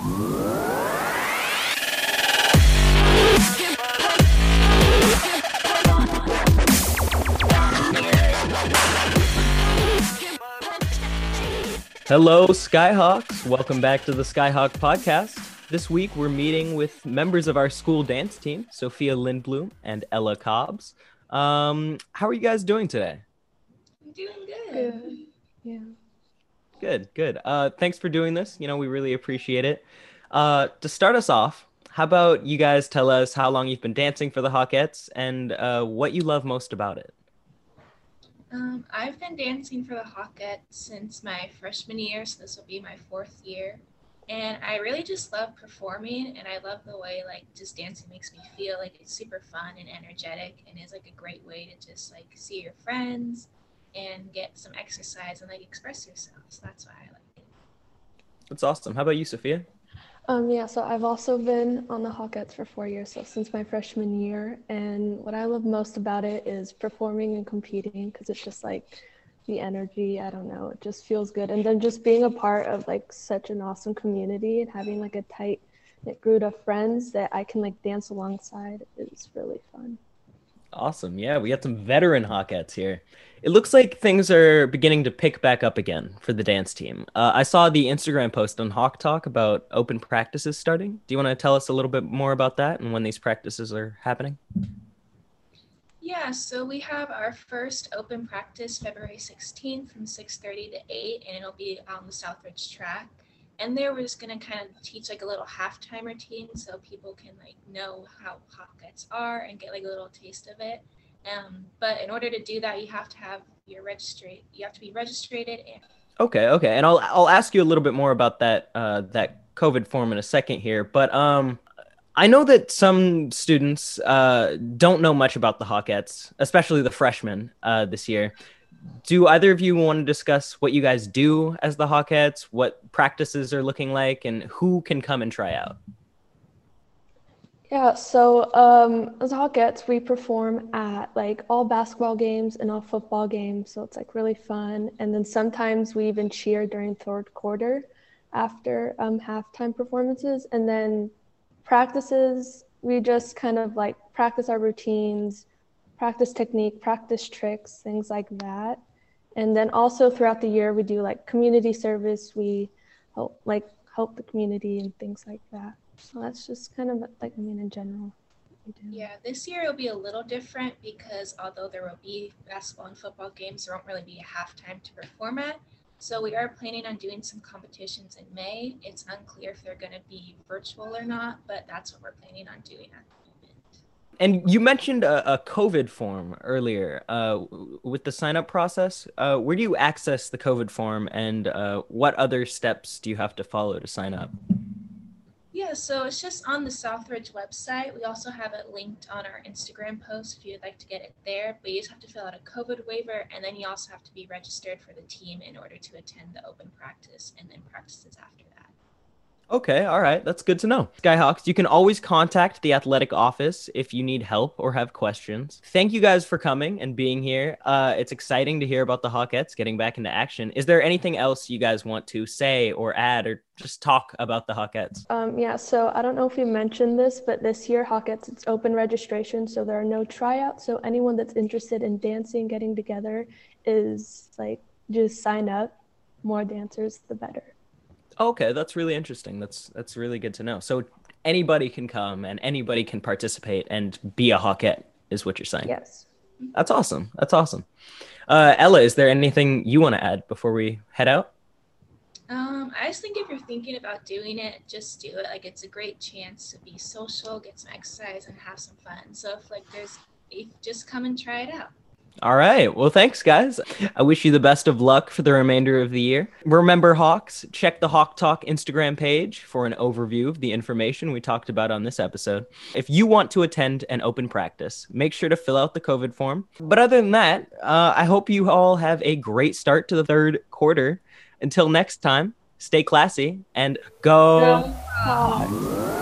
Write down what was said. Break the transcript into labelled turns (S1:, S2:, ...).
S1: Hello, Skyhawks. Welcome back to the Skyhawk podcast. This week, we're meeting with members of our school dance team, Sophia Lindbloom and Ella Cobbs. Um, how are you guys doing today?
S2: I'm doing good.
S3: Good. Yeah.
S1: Good, good. Uh, thanks for doing this. You know, we really appreciate it. Uh, to start us off, how about you guys tell us how long you've been dancing for the Hawkettes and uh, what you love most about it?
S2: Um, I've been dancing for the Hawkettes since my freshman year, so this will be my fourth year. And I really just love performing, and I love the way like just dancing makes me feel like it's super fun and energetic, and is like a great way to just like see your friends and get some exercise and like express yourself. So that's why I like it.
S1: That's awesome. How about you, Sophia?
S3: Um, yeah, so I've also been on the Hawkettes for four years, so since my freshman year. And what I love most about it is performing and competing because it's just like the energy, I don't know, it just feels good. And then just being a part of like such an awesome community and having like a tight knit group of friends that I can like dance alongside is really fun.
S1: Awesome. Yeah, we got some veteran Hawkettes here. It looks like things are beginning to pick back up again for the dance team. Uh, I saw the Instagram post on Hawk Talk about open practices starting. Do you want to tell us a little bit more about that and when these practices are happening?
S2: Yeah, so we have our first open practice February 16th from 6:30 to 8, and it'll be on the Southridge track. And there we're just gonna kind of teach like a little halftime routine so people can like know how Hawkettes are and get like a little taste of it. Um, but in order to do that, you have to have your registry. You have to be registered and
S1: Okay, okay, and I'll I'll ask you a little bit more about that uh, that COVID form in a second here. But um, I know that some students uh, don't know much about the Hawkettes, especially the freshmen uh, this year. Do either of you want to discuss what you guys do as the Hawkettes, what practices are looking like, and who can come and try out?
S3: Yeah, so um, as Hawkettes, we perform at like all basketball games and all football games, so it's like really fun. And then sometimes we even cheer during third quarter after um, halftime performances. And then practices, we just kind of like practice our routines, practice technique, practice tricks, things like that. And then also throughout the year, we do like community service. We help like help the community and things like that. So that's just kind of like I mean in general.
S2: Yeah, this year it'll be a little different because although there will be basketball and football games, there won't really be a halftime to perform at. So we are planning on doing some competitions in May. It's unclear if they're going to be virtual or not, but that's what we're planning on doing at.
S1: And you mentioned a, a COVID form earlier uh, with the sign up process. Uh, where do you access the COVID form, and uh, what other steps do you have to follow to sign up?
S2: Yeah, so it's just on the Southridge website. We also have it linked on our Instagram post if you'd like to get it there. But you just have to fill out a COVID waiver, and then you also have to be registered for the team in order to attend the open practice and then practices after that.
S1: Okay, all right. That's good to know. Skyhawks, you can always contact the athletic office if you need help or have questions. Thank you guys for coming and being here. Uh, it's exciting to hear about the Hawkettes getting back into action. Is there anything else you guys want to say or add or just talk about the Hawkettes?
S3: Um, yeah, so I don't know if you mentioned this, but this year Hawkettes it's open registration, so there are no tryouts. So anyone that's interested in dancing, getting together, is like just sign up. More dancers, the better.
S1: Okay, that's really interesting. That's that's really good to know. So anybody can come and anybody can participate and be a Hawkette, is what you're saying.
S3: Yes.
S1: That's awesome. That's awesome. Uh, Ella, is there anything you want to add before we head out?
S2: Um, I just think if you're thinking about doing it, just do it. Like it's a great chance to be social, get some exercise, and have some fun. So if like there's, if, just come and try it out.
S1: All right. Well, thanks, guys. I wish you the best of luck for the remainder of the year. Remember, Hawks, check the Hawk Talk Instagram page for an overview of the information we talked about on this episode. If you want to attend an open practice, make sure to fill out the COVID form. But other than that, uh, I hope you all have a great start to the third quarter. Until next time, stay classy and go.
S3: Hawks.